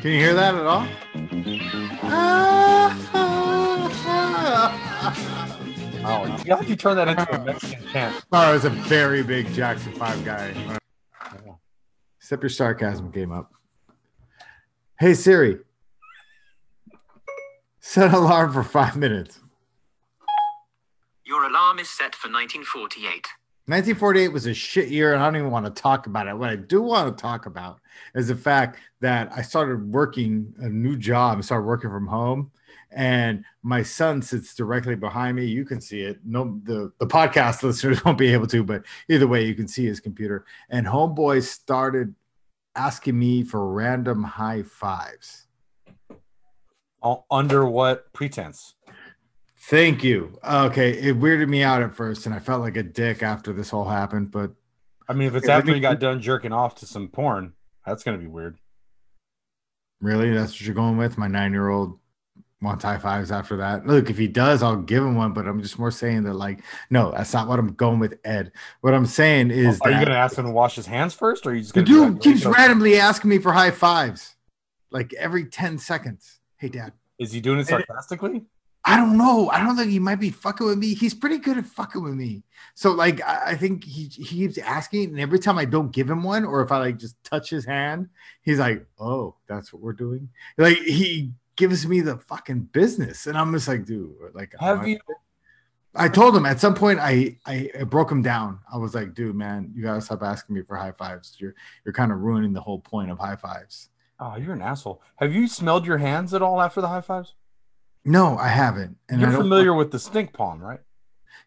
Can you hear that at all? Oh, you feel like you turned that into a Mexican chant. Oh, I was a very big Jackson 5 guy. Except your sarcasm came up. Hey Siri, set alarm for five minutes. Your alarm is set for 1948. 1948 was a shit year, and I don't even want to talk about it. What I do want to talk about is the fact that I started working a new job, started working from home, and my son sits directly behind me. You can see it. No, the, the podcast listeners won't be able to, but either way, you can see his computer. And homeboy started asking me for random high fives. All- Under what pretense? Thank you. Okay, it weirded me out at first, and I felt like a dick after this whole happened. But I mean, if it's after you got done jerking off to some porn, that's gonna be weird. really, that's what you're going with? My nine year old wants high fives after that. Look, if he does, I'll give him one. But I'm just more saying that, like, no, that's not what I'm going with, Ed. What I'm saying is Are you gonna ask him to wash his hands first, or are you just the gonna? be dude keeps "Wait, randomly asking me for high fives, like every ten seconds. Hey, Dad. Is he doing it sarcastically? I don't know. I don't think he might be fucking with me. He's pretty good at fucking with me. So like I, I think he he keeps asking, and every time I don't give him one, or if I like just touch his hand, he's like, "Oh, that's what we're doing." Like he gives me the fucking business, and I'm just like, dude, like Have I- you? I told him at some point I, I I broke him down. I was like, dude, man, you gotta stop asking me for high fives. You're you're kind of ruining the whole point of high fives. Oh, you're an asshole. Have you smelled your hands at all after the high fives? No, I haven't. And you're I familiar with the stink palm, right?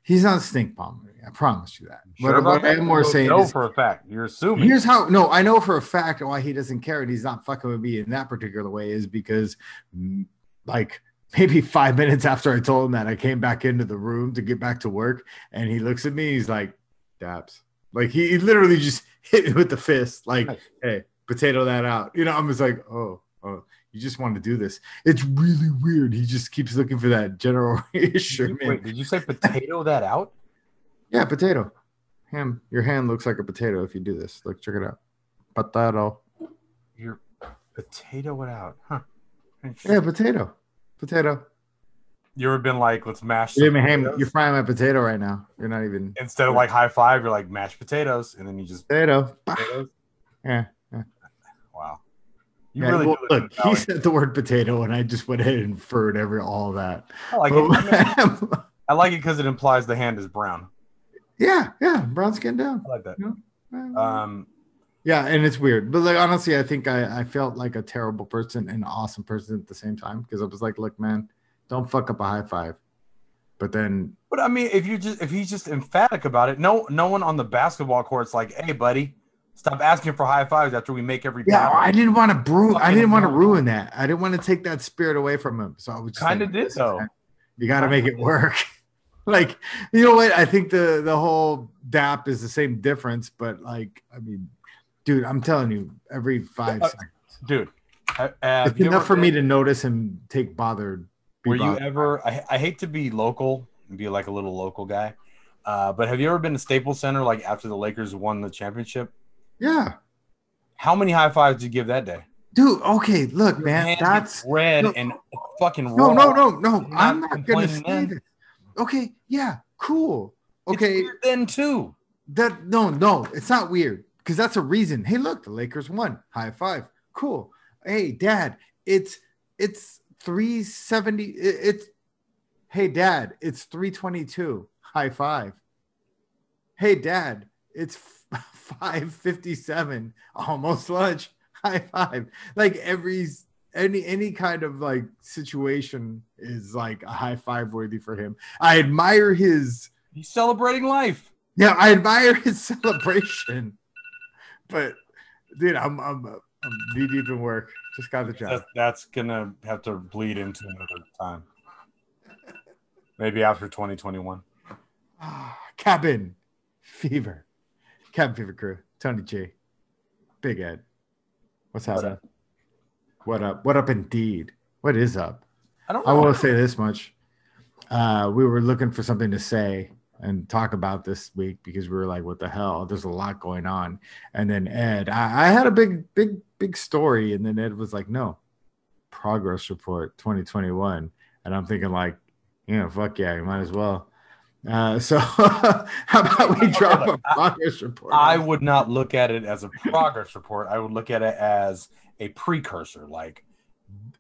He's not a stink bomb. I promise you that. Sure what about what I that? am more saying know is for a fact. You're assuming. Here's how no, I know for a fact why he doesn't care and he's not fucking with me in that particular way is because mm, like maybe five minutes after I told him that I came back into the room to get back to work and he looks at me, he's like, Dabs. Like he, he literally just hit me with the fist, like, Nice. hey, potato that out. You know, I'm just like, oh, oh, you just want to do this. It's really weird. He just keeps looking for that general you- wait, did you say potato that out? Yeah, potato. Ham. Your hand looks like a potato if you do this. Look, check it out. Potato. Your potato it out, huh? Yeah, potato. Potato. You ever been like, let's mash You're, ham, you're frying my potato right now. You're not even instead of like high five, you're like mashed potatoes, and then you just potato. potatoes. Yeah. You Yeah, really well, do live in look, he said the word potato, and I just went ahead and inferred every all of that. I like it. I, like it because it implies the hand is brown. yeah, yeah, brown skin down. I like that. Um, Um, yeah, and it's weird, but like honestly, I think I, I felt like a terrible person and an awesome person at the same time because I was like, look, man, don't fuck up a high five. But then but I mean, if you just if he's just emphatic about it, no no one on the basketball court's like, hey, buddy, stop asking for high fives after we make every Yeah. I didn't want to brew. I didn't want to ruin that. I didn't want to take that spirit away from him. So I was Kinda like, did, "Listen, though. You got to make it work. like, you know what? I think the the whole DAP is the same difference, but like, I mean, dude, I'm telling you, every five Uh, seconds, dude. have it's enough for me to notice him take bothered. Were you ever? I, I hate to be local and be like a little local guy, uh, but have you ever been to Staples Center like after the Lakers won the championship? Yeah, How many high fives did you give that day? dude. Okay, look, Your man, that's red no. and fucking no, raw. no, no, no. You're I'm not gonna say this. Okay, yeah, cool. Okay, then too. That no, no, it's not weird because that's a reason. Hey, look, the Lakers won. High five. Cool. Hey, Dad, it's it's 370. It's hey, Dad, it's 322. High five. Hey, Dad, it's 557. Almost lunch. High five. Like every any any kind of like situation is like a high five worthy for him. I admire his He's celebrating life. yeah, I admire his celebration, but dude, I'm I'm I'm knee deep in work. Just got the job. That, that's gonna have to bleed into another time. Maybe after 2021. Ah, cabin fever, cabin fever crew. Tony G, Big Ed. What's What happening? What up? What up? Indeed. What is up? I don't I know. will say this much. Uh, we were looking for something to say and talk about this week because we were like, what the hell? There's a lot going on. And then Ed, I, I had a big, big, big story. And then Ed was like, no, progress report 2021, and I'm thinking like, you know, fuck yeah, you might as well. Uh, so how about we drop a progress report? I would not look at it as a progress report. I would look at it as a precursor, like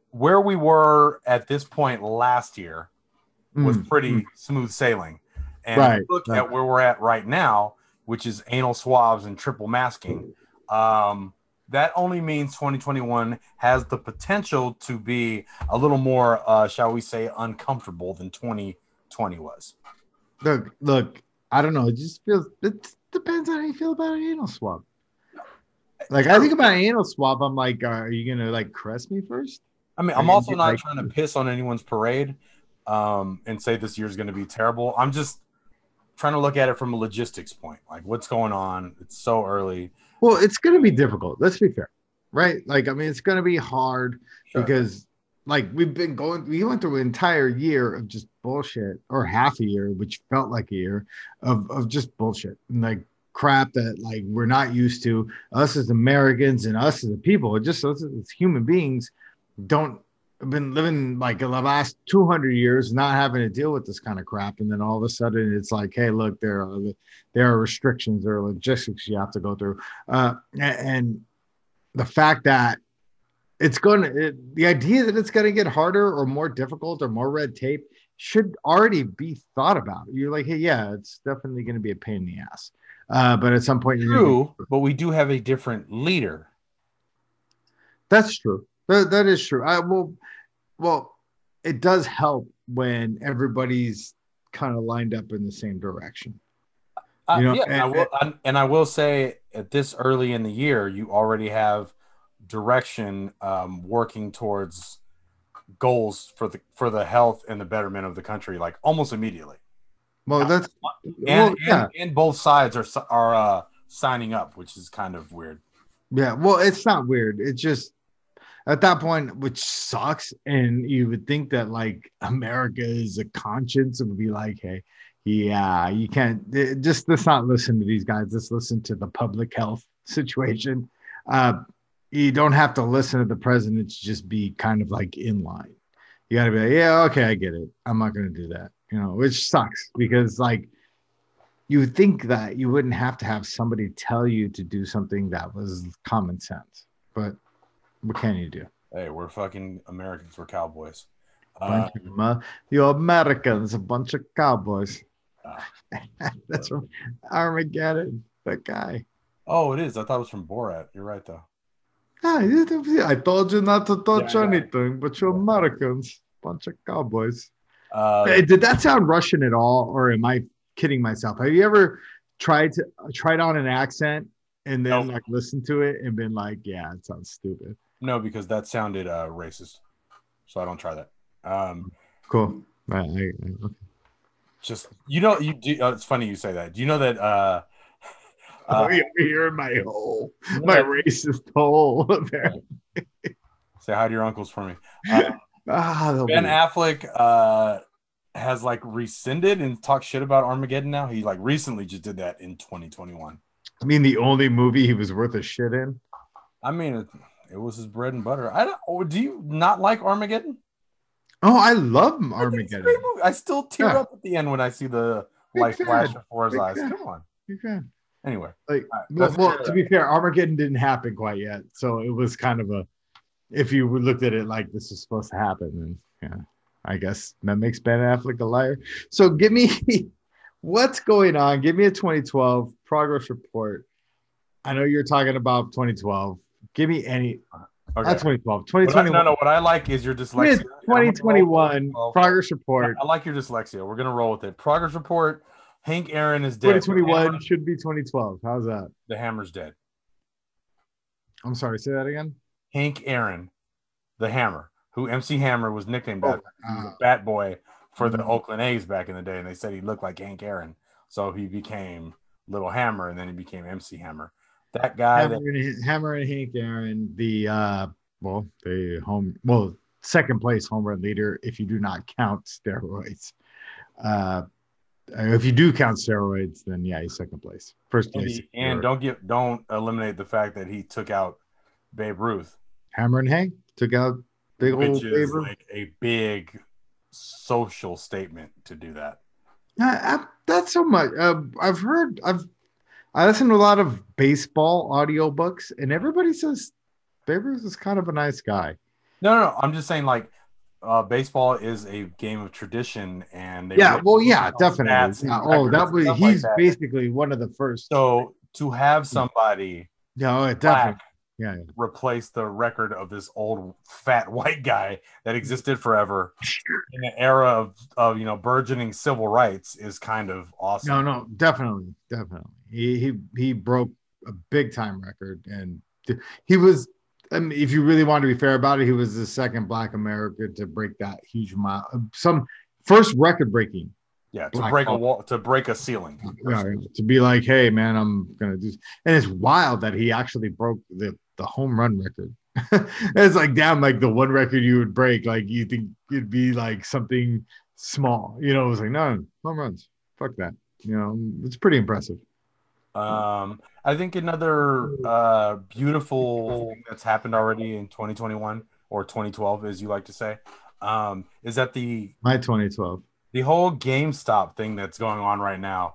where we were at this point last year was Mm, pretty mm. smooth sailing. And Right, look right. at where we're at right now, which is anal swabs and triple masking. Um, that only means 2021 has the potential to be a little more, uh, shall we say, uncomfortable than 2020 was. Look, look, I don't know. It just feels it depends on how you feel about an anal swab. Like I think about an anal swab, I'm like, uh, are you gonna like caress me first? I mean, I'm also get, not like- trying to piss on anyone's parade um, and say this year's going to be terrible. I'm just trying to look at it from a logistics point. Like, what's going on? It's so early. Well, it's gonna be difficult. Let's be fair, right? Like, I mean, it's gonna be hard Sure. because like we've been going we went through an entire year of just bullshit or half a year which felt like a year of, of just bullshit. And like crap that like we're not used to. Us as americans and us as a people just us as human beings don't been living like the last 200 years not having to deal with this kind of crap. And then all of a sudden it's like hey look there are there are restrictions there are logistics you have to go through. Uh and the fact that it's going to the idea that it's going to get harder or more difficult or more red tape should already be thought about you're like hey yeah it's definitely going to be a pain in the ass uh, but at some point True, but we do have a different leader. That's true. That, that is true. I will. Well, it does help when everybody's kind of lined up in the same direction. Uh, You know, yeah, and, I will, and, and I will say at this early in the year, you already have direction um, working towards goals for the for the health and the betterment of the country, like almost immediately. Well, that's And well, yeah, and, and both sides are are uh, signing up, which is kind of weird. yeah. Well, it's not weird. It's just at that point, which sucks, and you would think that like America is a conscience and would be like, hey, yeah, you can't eh, just let's not listen to these guys. Let's listen to the public health situation. Uh, you don't have to listen to the president to just be kind of like in line. You got to be like, yeah, okay, I get it. I'm not going to do that, you know, which sucks because like you would think that you wouldn't have to have somebody tell you to do something that was common sense, but what can you do? Hey, we're fucking Americans. We're cowboys. Uh, of you Americans, a bunch of cowboys. Ah. That's from Armageddon. That guy. oh, it is. I thought it was from Borat. You're right, though. Ah, I told you not to touch Yeah, anything, but you Americans, bunch of cowboys. Uh, Hey, did that sound Russian at all, or am I kidding myself? Have you ever tried to tried on an accent and then like listened to it and been like, "Yeah, it sounds stupid." no, because that sounded uh, racist. So I don't try that. Um, Cool. Right. I, I- okay. just you know, you do. Uh, it's funny you say that. Do you know that? Uh, uh, you're here in my hole, my racist hole. there. say hi to your uncles for me. Uh, Ah, Ben be- Affleck uh, has like rescinded and talked shit about Armageddon. Now he like recently just did that in 2021. I mean, the only movie he was worth a shit in. I mean, it, it was his bread and butter. I don't. oh, Do you not like Armageddon? Oh, I love I think it's a Armageddon. movie. I still tear Yeah. up at the end when I see the Big light flash before his Big eyes. fan. Come on. You can. Anyway, Like, right, well, to be fair, Armageddon didn't happen quite yet, so it was kind of a. If you looked at it like this is supposed to happen, then yeah, I guess that makes Ben Affleck a liar. So give me what's going on. Give me a 2012 progress report. I know you're talking about 2012. Give me any. Uh, okay. Not 2012. What I- 2021. no, no. What I like is your Give me a dyslexia. and I'm gonna roll with 2021 progress report. I like your dyslexia. We're gonna roll with it. Progress report. Hank Aaron is dead. 2021 The, should be 2012. How's that? the Hammer's dead. I'm sorry. Say that again. Hank Aaron, the Hammer, who MC Hammer was nicknamed Oh, after. He was uh, a bat boy for the Mhm. Oakland A's back in the day, and they said he looked like Hank Aaron, so he became Little Hammer, and then he became MC Hammer. That guy. Hammer That, and, Hammer and Hank Aaron, the uh, well, the home, well, second place home run leader if you do not count steroids. Uh, if you do count steroids, then yeah, he's second place. First and, place. he- and don't get don't eliminate the fact that he took out Babe Ruth. Hammer and Hank took out big old which is favor. like a big social statement to do that. I, that's so much. Uh, I've heard. I've I listen to a lot of baseball audiobooks, and everybody says Babe Ruth is kind of a nice guy. No, no, no. I'm just saying, like, uh, baseball is a game of tradition, and Yeah, well, yeah, definitely. Yeah, oh, that was stuff like he's that. basically one of the first. So to have somebody no, it black definitely. Yeah, yeah. replace the record of this old fat white guy that existed forever in an era of, of you know burgeoning civil rights is kind of awesome. No, no, definitely, definitely. He he he broke a big time record, and he was. If you really want to be fair about it, he was the second Black American to break that huge amount. Uh, some first record breaking. Yeah, to break a wall, to break a ceiling. Yeah, to be like, hey man, I'm gonna do. And it's wild that he actually broke the the home run record. it's like damn, like the one record you would break, like you think it'd be like something small. You know, it was like no home runs. Fuck that. You know, it's pretty impressive. Um, I think another uh, beautiful thing that's happened already in 2021 or 2012, as you like to say, um, is that the My 2012. the whole GameStop thing that's going on right now.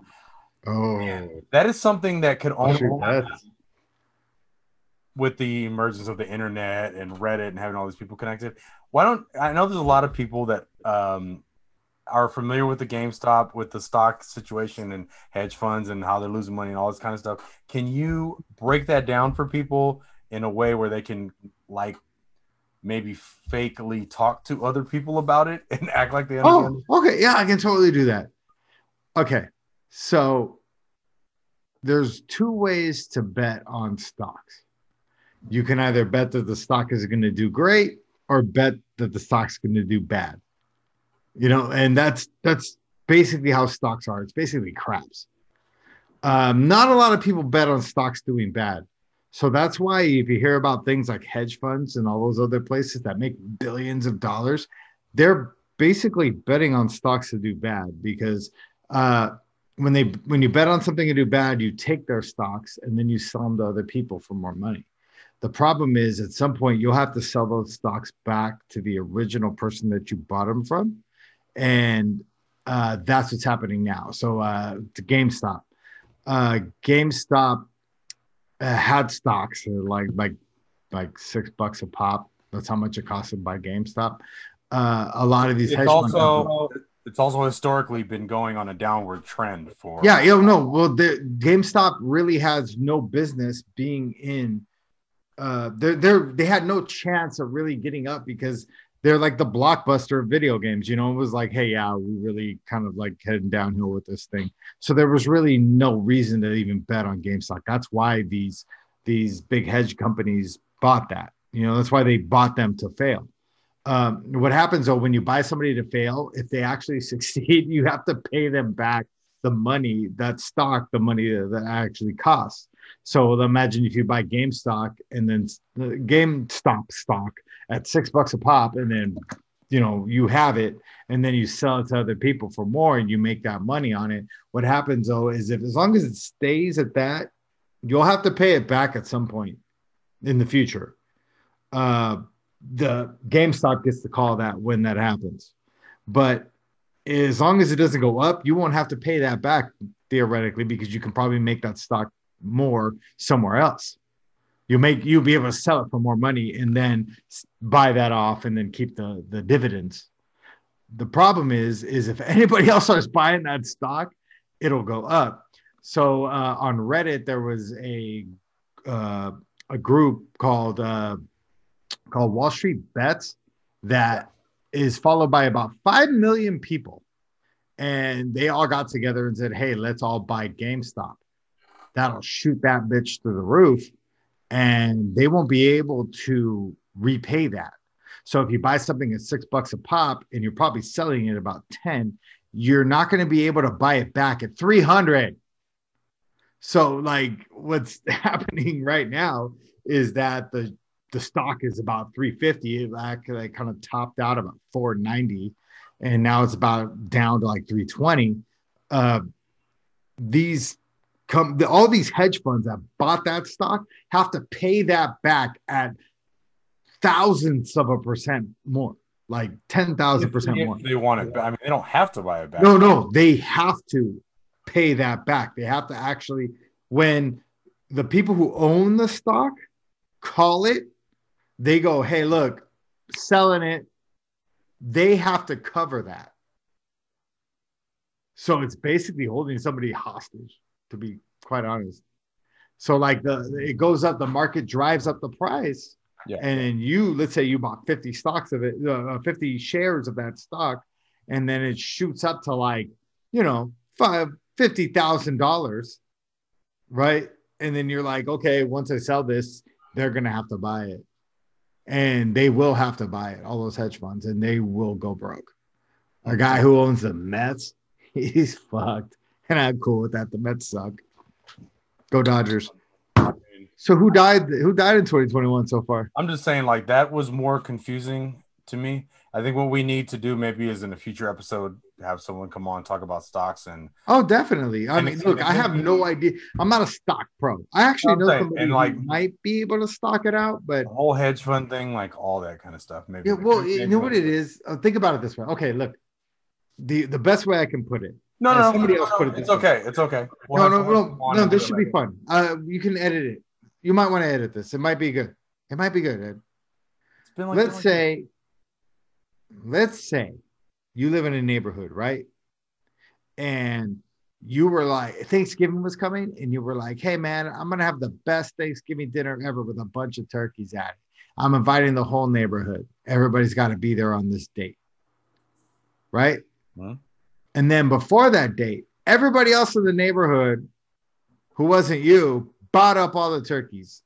Oh, man, That is something that could only with the emergence of the internet and Reddit and having all these people connected. Why don't I know there's a lot of people that um, are familiar with the GameStop, with the stock situation and hedge funds and how they're losing money and all this kind of stuff. Can you break that down for people in a way where they can like maybe fakely talk to other people about it and act like they understand? oh, okay, yeah, I can totally do that. Okay, so there's two ways to bet on stocks. You can either bet that the stock is going to do great or bet that the stock's going to do bad. You know, and that's that's basically how stocks are. It's basically craps. Um, not a lot of people bet on stocks doing bad. So that's why if you hear about things like hedge funds and all those other places that make billions of dollars, they're basically betting on stocks to do bad because uh, when they when you bet on something to do bad, you take their stocks and then you sell them to other people for more money. The problem is at some point you'll have to sell those stocks back to the original person that you bought them from, and uh, that's what's happening now. So uh, to GameStop, uh, GameStop uh, had stocks like like like six bucks a pop. That's how much it cost to buy GameStop. Uh, a lot of these It's hedge also it's also historically been going on a downward trend for Yeah, yo, no. Well, the GameStop really has no business being in. Uh, they're they're they had no chance of really getting up because they're like the blockbuster of video games. You know, it was like, hey, yeah, we really kind of like heading downhill with this thing. So there was really no reason to even bet on GameStop. That's why these these big hedge companies bought that. You know, that's why they bought them to fail. Um, what happens though when you buy somebody to fail, if they actually succeed, you have to pay them back the money that stock, the money that, that actually costs. So imagine if you buy GameStop and then GameStop stock at six bucks a pop, and then you know you have it, and then you sell it to other people for more, and you make that money on it. What happens though is if as long as it stays at that, you'll have to pay it back at some point in the future. Uh, the GameStop gets to call that when that happens. But as long as it doesn't go up, you won't have to pay that back theoretically because you can probably make that stock more somewhere else. You make you'll be able to sell it for more money and then buy that off and then keep the the dividends. The problem is is if anybody else starts buying that stock, it'll go up. So uh, on Reddit there was a uh, a group called uh, called Wall Street Bets that is followed by about 5 million people. And they all got together and said, Hey, let's all buy GameStop. That'll shoot that bitch through the roof. And they won't be able to repay that. So if you buy something at six bucks a pop and you're probably selling it about 10, you're not going to be able to buy it back at 300. So, like, what's happening right now is that the the stock is about 350. It like, like kind of topped out about 490, and now it's about down to like 320. Uh, these come the, all these hedge funds that bought that stock have to pay that back at thousandths of a percent more, like ten thousand percent more. They want it. back. I mean, they don't have to buy it back. No, no, they have to pay that back. They have to actually, when the people who own the stock call it, they go, hey, look, selling it, they have to cover that. So it's basically holding somebody hostage, to be quite honest. So, like the it goes up, the market drives up the price. Yeah. And then you, let's say you bought 50 stocks of it, uh, 50 shares of that stock, and then it shoots up to like, you know, five fifty thousand dollars, right? And then you're like, okay, once I sell this, they're gonna have to buy it, and they will have to buy it. All those hedge funds, and they will go broke. A guy who owns the Mets, he's fucked, and I'm cool with that. The Mets suck. Go Dodgers. So who died? Who died in 2021 so far? I'm just saying, like that was more confusing to me. I think what we need to do maybe is in a future episode have someone come on and talk about stocks and Oh, definitely. I mean, look, I have no idea. I'm not a stock pro. I actually know saying, somebody and, like- might be able to stock it out, but the whole hedge fund thing, like all that kind of stuff. Maybe. yeah, well, could- you know what it is. Uh, think about it this way. Okay, look, the the best way I can put it. No, no, no, somebody no, else no, put it It's way. okay. It's okay. We'll no, no, no, no. This should it be fun. Uh, you can edit it. You might want to edit this. It might be good. It might be good. Ed. It's been like let's that. say, let's say you live in a neighborhood, right? And you were like, Thanksgiving was coming, and you were like, hey, man, I'm going to have the best Thanksgiving dinner ever with a bunch of turkeys at it. I'm inviting the whole neighborhood. Everybody's got to be there on this date, right? And then before that date, everybody else in the neighborhood who wasn't you bought up all the turkeys.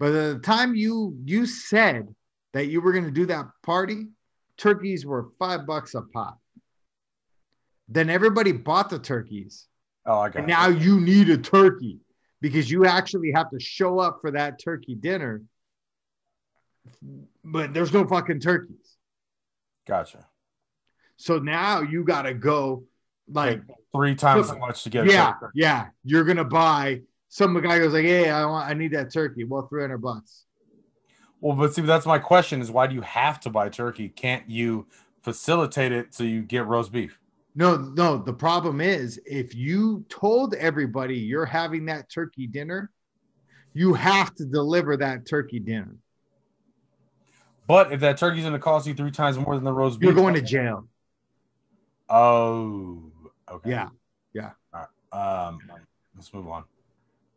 But at the time you you said that you were going to do that party, turkeys were five bucks a pop. Then everybody bought the turkeys. Oh, I got And it. now you need a turkey because you actually have to show up for that turkey dinner. But there's no fucking turkeys. Gotcha. So now you got to go like Three times as much to get. yeah, yeah. You're gonna buy. Some guy goes like, "Hey, I want, I need that turkey." Well, three hundred bucks. Well, but see, that's my question: is why do you have to buy turkey? Can't you facilitate it so you get roast beef? No, no. The problem is, if you told everybody you're having that turkey dinner, you have to deliver that turkey dinner. But if that turkey's going to cost you three times more than the roast beef, You're going to jail. Oh, okay. Yeah, Yeah. Um, let's move on.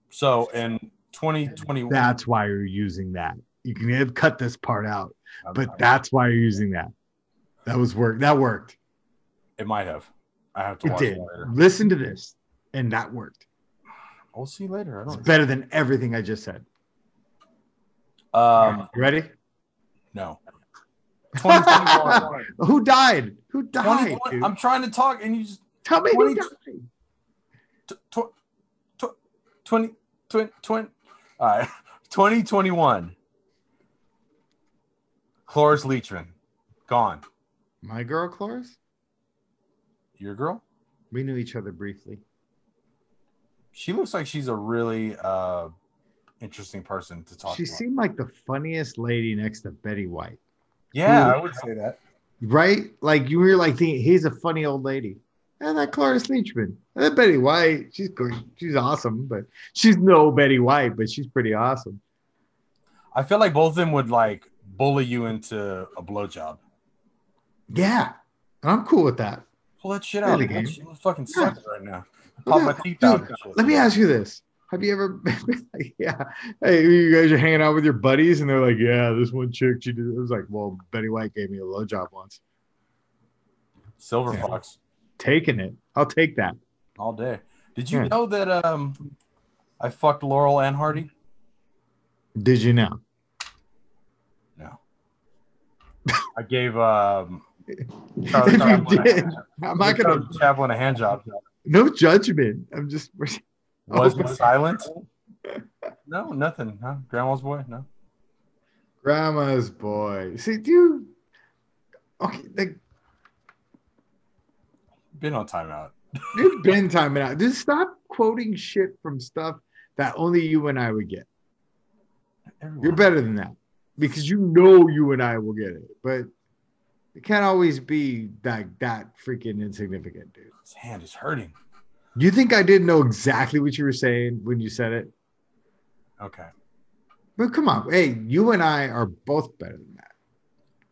So in 2021, that's why you're using that. You can cut this part out, but that's why you're using that. That was work. That worked. it might have. I have to It did. it. Listen to this, and that worked. We'll see you later. I It's better than everything I just said. Um, You ready? no. 2021. Who died? Who died? I'm trying to talk, and you just Tell me who died. tw- tw- 20, 20, 20, all right, 2021. Cloris Leachman, gone. My girl, Cloris. Your girl? We knew each other briefly. She looks like she's a really uh, interesting person to talk She to. seemed like the funniest lady next to Betty White, yeah, I would say that. right? Like you were like thinking, he's a funny old lady. And that Cloris Leachman. And that Betty White, she's. She's awesome, but she's no Betty White, but she's pretty awesome. I feel like both of them would like bully you into a blowjob. Yeah. And I'm cool with that. Pull that shit out. game. Fucking Yeah. sucks right now. Pop my teeth out. Let me ask you this. Have you ever yeah. Hey, you guys are hanging out with your buddies and they're like, Yeah, this one chick, she did it was like, Well, Betty White gave me a low job once. Silver Yeah. Fox Taking it. I'll take that. all day. Did you Yeah. know that um I fucked Laurel and Hardy? Did you know? No. I gave um Charlie if you Chaplin did, I'm not gonna Charlie Chaplin a hand job. no judgment. I'm just Oh, was Oh. silent? No, nothing. Huh? grandma's boy. No. grandma's boy. See, dude. Okay, like Been on timeout. you've been timing out. Just stop quoting shit from stuff that only you and I would get. Everyone. You're better than that. because you know you and I will get it, but it can't always be that that freaking insignificant, dude. His hand is hurting. Do you think I didn't know exactly what you were saying when you said it? Okay. But come on, hey, you and I are both better than that.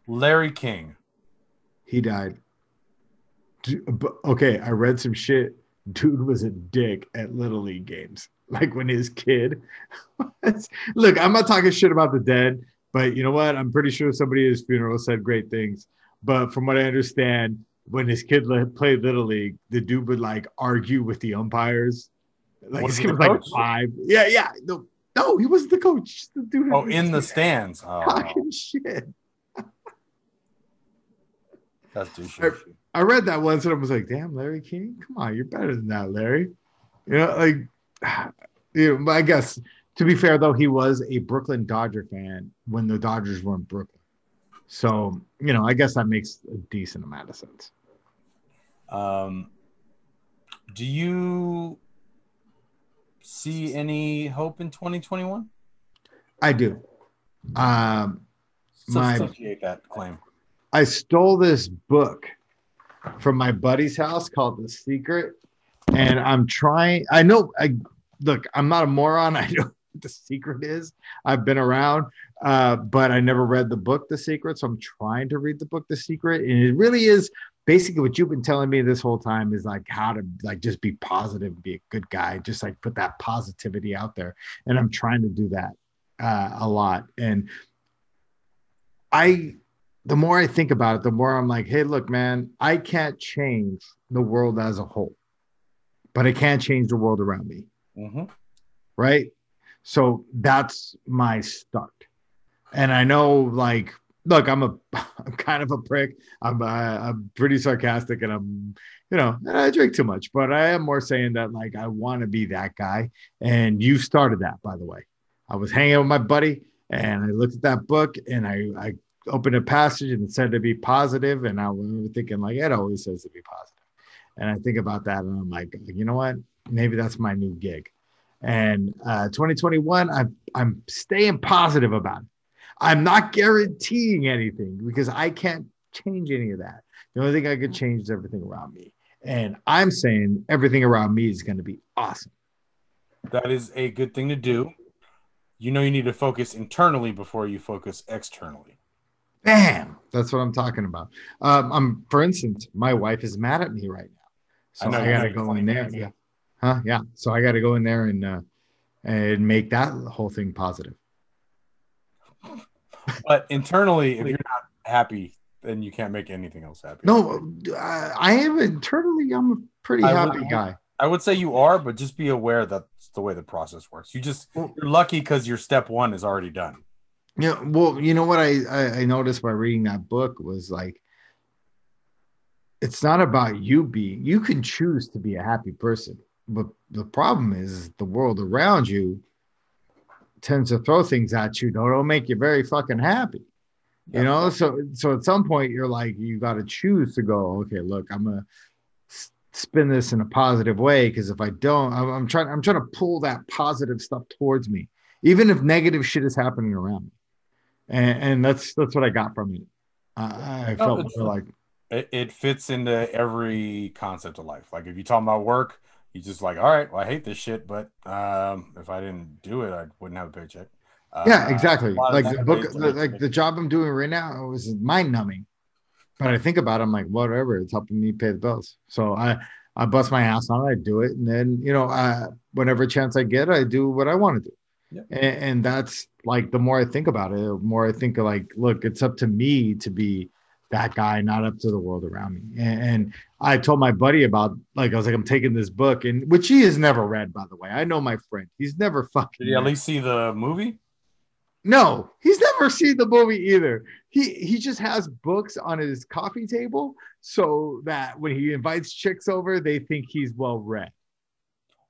Larry King. He died. Okay, I read some shit. Dude was a dick at little league games. Like when his kid. Look, I'm not talking shit about the dead, but you know what? I'm pretty sure somebody at his funeral said great things. But from what I understand, when his kid played little league, the dude would like argue with the umpires. Like Was his he kid was like coach? five. Yeah, yeah. No, no, he wasn't the coach. The dude Oh, in the stands. Oh, talking shit. that's douchey. I read that once and I was like, damn, Larry King, come on, you're better than that, Larry. You know, like, you know, I guess to be fair though, he was a Brooklyn Dodger fan when the Dodgers were in Brooklyn. So, you know, I guess that makes a decent amount of sense. Um, do you see any hope in 2021? I do. Um, My- Substantiate that claim. I stole this book from my buddy's house called The Secret, and I'm trying. I know. I look. I'm not a moron. I know what The Secret is. I've been around, uh, but I never read the book The Secret. So I'm trying to read the book The Secret, and it really is basically what you've been telling me this whole time is like how to like just be positive, be a good guy, just like put that positivity out there. And I'm trying to do that uh, a lot, and I the more I think about it, the more I'm like, hey, look, man, I can't change the world as a whole, but I can't change the world around me. hmm Right. So that's my start. And I know, like, look, I'm a, I'm kind of a prick. I'm, I'm pretty sarcastic and I'm, you know, I drink too much, but I am more saying that, like, I want to be that guy. And you started that, by the way. I was hanging with my buddy and I looked at that book and I, I opened a passage and it said to be positive, and I was thinking like it always says to be positive. And I think about that, and I'm like, you know what? Maybe that's my new gig. And uh, 2021, I'm I'm staying positive about it. I'm not guaranteeing anything because I can't change any of that. The only thing I could change is everything around me. And I'm saying everything around me is going to be awesome. That is a good thing to do. You know, you need to focus internally before you focus externally. Bam! That's what I'm talking about. Um, I'm, for instance, my wife is mad at me right now, so I I, gotta go in there. Yeah, huh? Yeah. So I got to go in there and uh, and make that whole thing positive. But internally, if you're not happy, then you can't make anything else happy. No, uh, I am internally. I'm a pretty I happy would- guy. I would say you are, but just be aware that's the way the process works. You just Well- you're lucky because your step one is already done. Yeah. Well, you know what I, I I noticed by reading that book was like, it's not about you being. You can choose to be a happy person, but the problem is the world around you tends to throw things at you that don't make you very fucking happy. You Yeah. know, so so at some point you're like, you got to choose to go. Okay, look, I'm gonna spin this in a positive way because if I don't, I'm, I'm trying. I'm trying to pull that positive stuff towards me, even if negative shit is happening around me. And, and that's that's what I got from it. I, I felt more like It, it fits into every concept of life. Like if you're talking about work, you just like, all right, well, I hate this shit, but um, if I didn't do it, I wouldn't have a paycheck. Uh, yeah, exactly. Like the book, the, like the job I'm doing right now was mind numbing. But I think about it, I'm like, whatever, it's helping me pay the bills. So I I bust my ass on it, I do it, and then you know, uh, whenever chance I get, I do what I want to do. Yeah. And, and that's like the more I think about it, the more I think like, look, it's up to me to be that guy, not up to the world around me. And, and I told my buddy about like I was like, I'm taking this book, and which he has never read, by the way. I know my friend; he's never fucking. Did you at read. least see the movie? No, he's never seen the movie either. He he just has books on his coffee table so that when he invites chicks over, they think he's well read.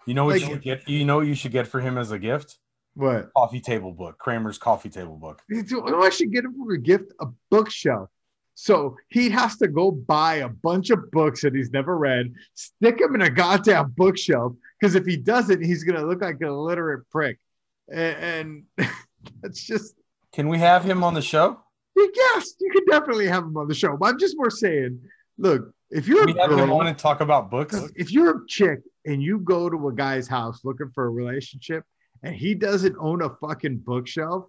You know what Like- you should get? You know what you should get for him as a gift? What? Coffee table book, Kramer's coffee table book. I should get him for a gift a bookshelf. So he has to go buy a bunch of books that he's never read, stick them in a goddamn bookshelf. Because if he doesn't, he's gonna look like an illiterate prick. And, and that's just Can we have him on the show? Yes, you can definitely have him on the show. But I'm just more saying, look, if you're we a have him girl, on and talk about books. if you're a chick and you go to a guy's house looking for a relationship and he doesn't own a fucking bookshelf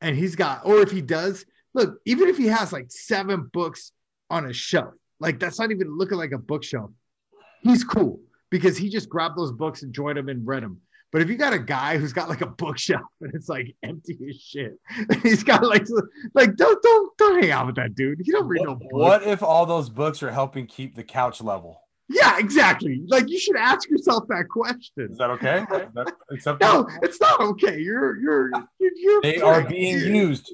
and he's got or if he does look even if he has like seven books on a shelf like that's not even looking like a bookshelf he's cool because he just grabbed those books and joined them and read them but if you got a guy who's got like a bookshelf and it's like empty as shit, he's got like like don't don't don't hang out with that dude. You don't read no What, books. what if all those books are helping keep the couch level? Yeah, exactly. Like you should ask yourself that question. Is that okay? Is that acceptable? No, it's not okay. You're you're you're, you're They are being used.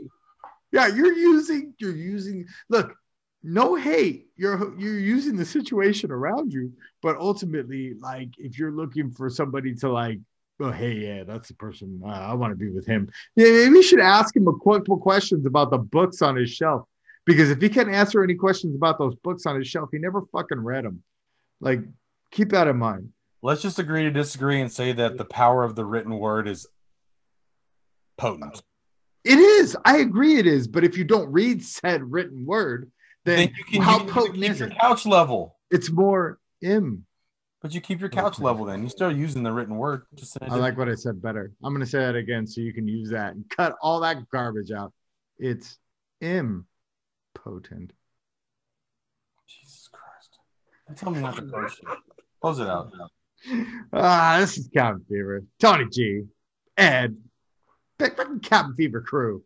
Yeah, you're using you're using look, no hate. You're you're using the situation around you, but ultimately, like if you're looking for somebody to like, oh hey, yeah, that's the person uh, I want to be with him. Yeah, maybe you should ask him a couple questions about the books on his shelf. Because if he can't answer any questions about those books on his shelf, he never fucking read them. Like, keep that in mind. Let's just agree to disagree and say that the power of the written word is potent. It is. I agree. It is. But if you don't read said written word, then, Then you can, how you potent is your it? couch level. It's more m. But you keep your couch level then. You're still using the written word. Just I like what I said better. I'm going to say that again so you can use that and cut all that garbage out. It's impotent. Jesus Christ. Tell me not to close it. Close it out. Ah, this is Cabin Fever. Tony G, Ed, fucking Cabin Fever crew.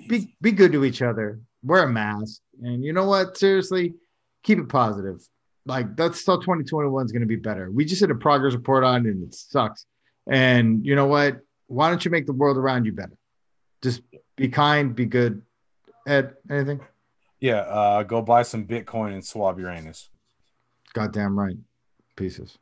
Jeez. Be be good to each other. Wear a mask, and you know what? Seriously, keep it positive. Like that's how 2021 is going to be better. We just did a progress report on, it and it sucks. And you know what? Why don't you make the world around you better? Just be kind, be good. Ed, anything? Yeah, uh, go buy some Bitcoin and swab your anus. Goddamn right. Pieces.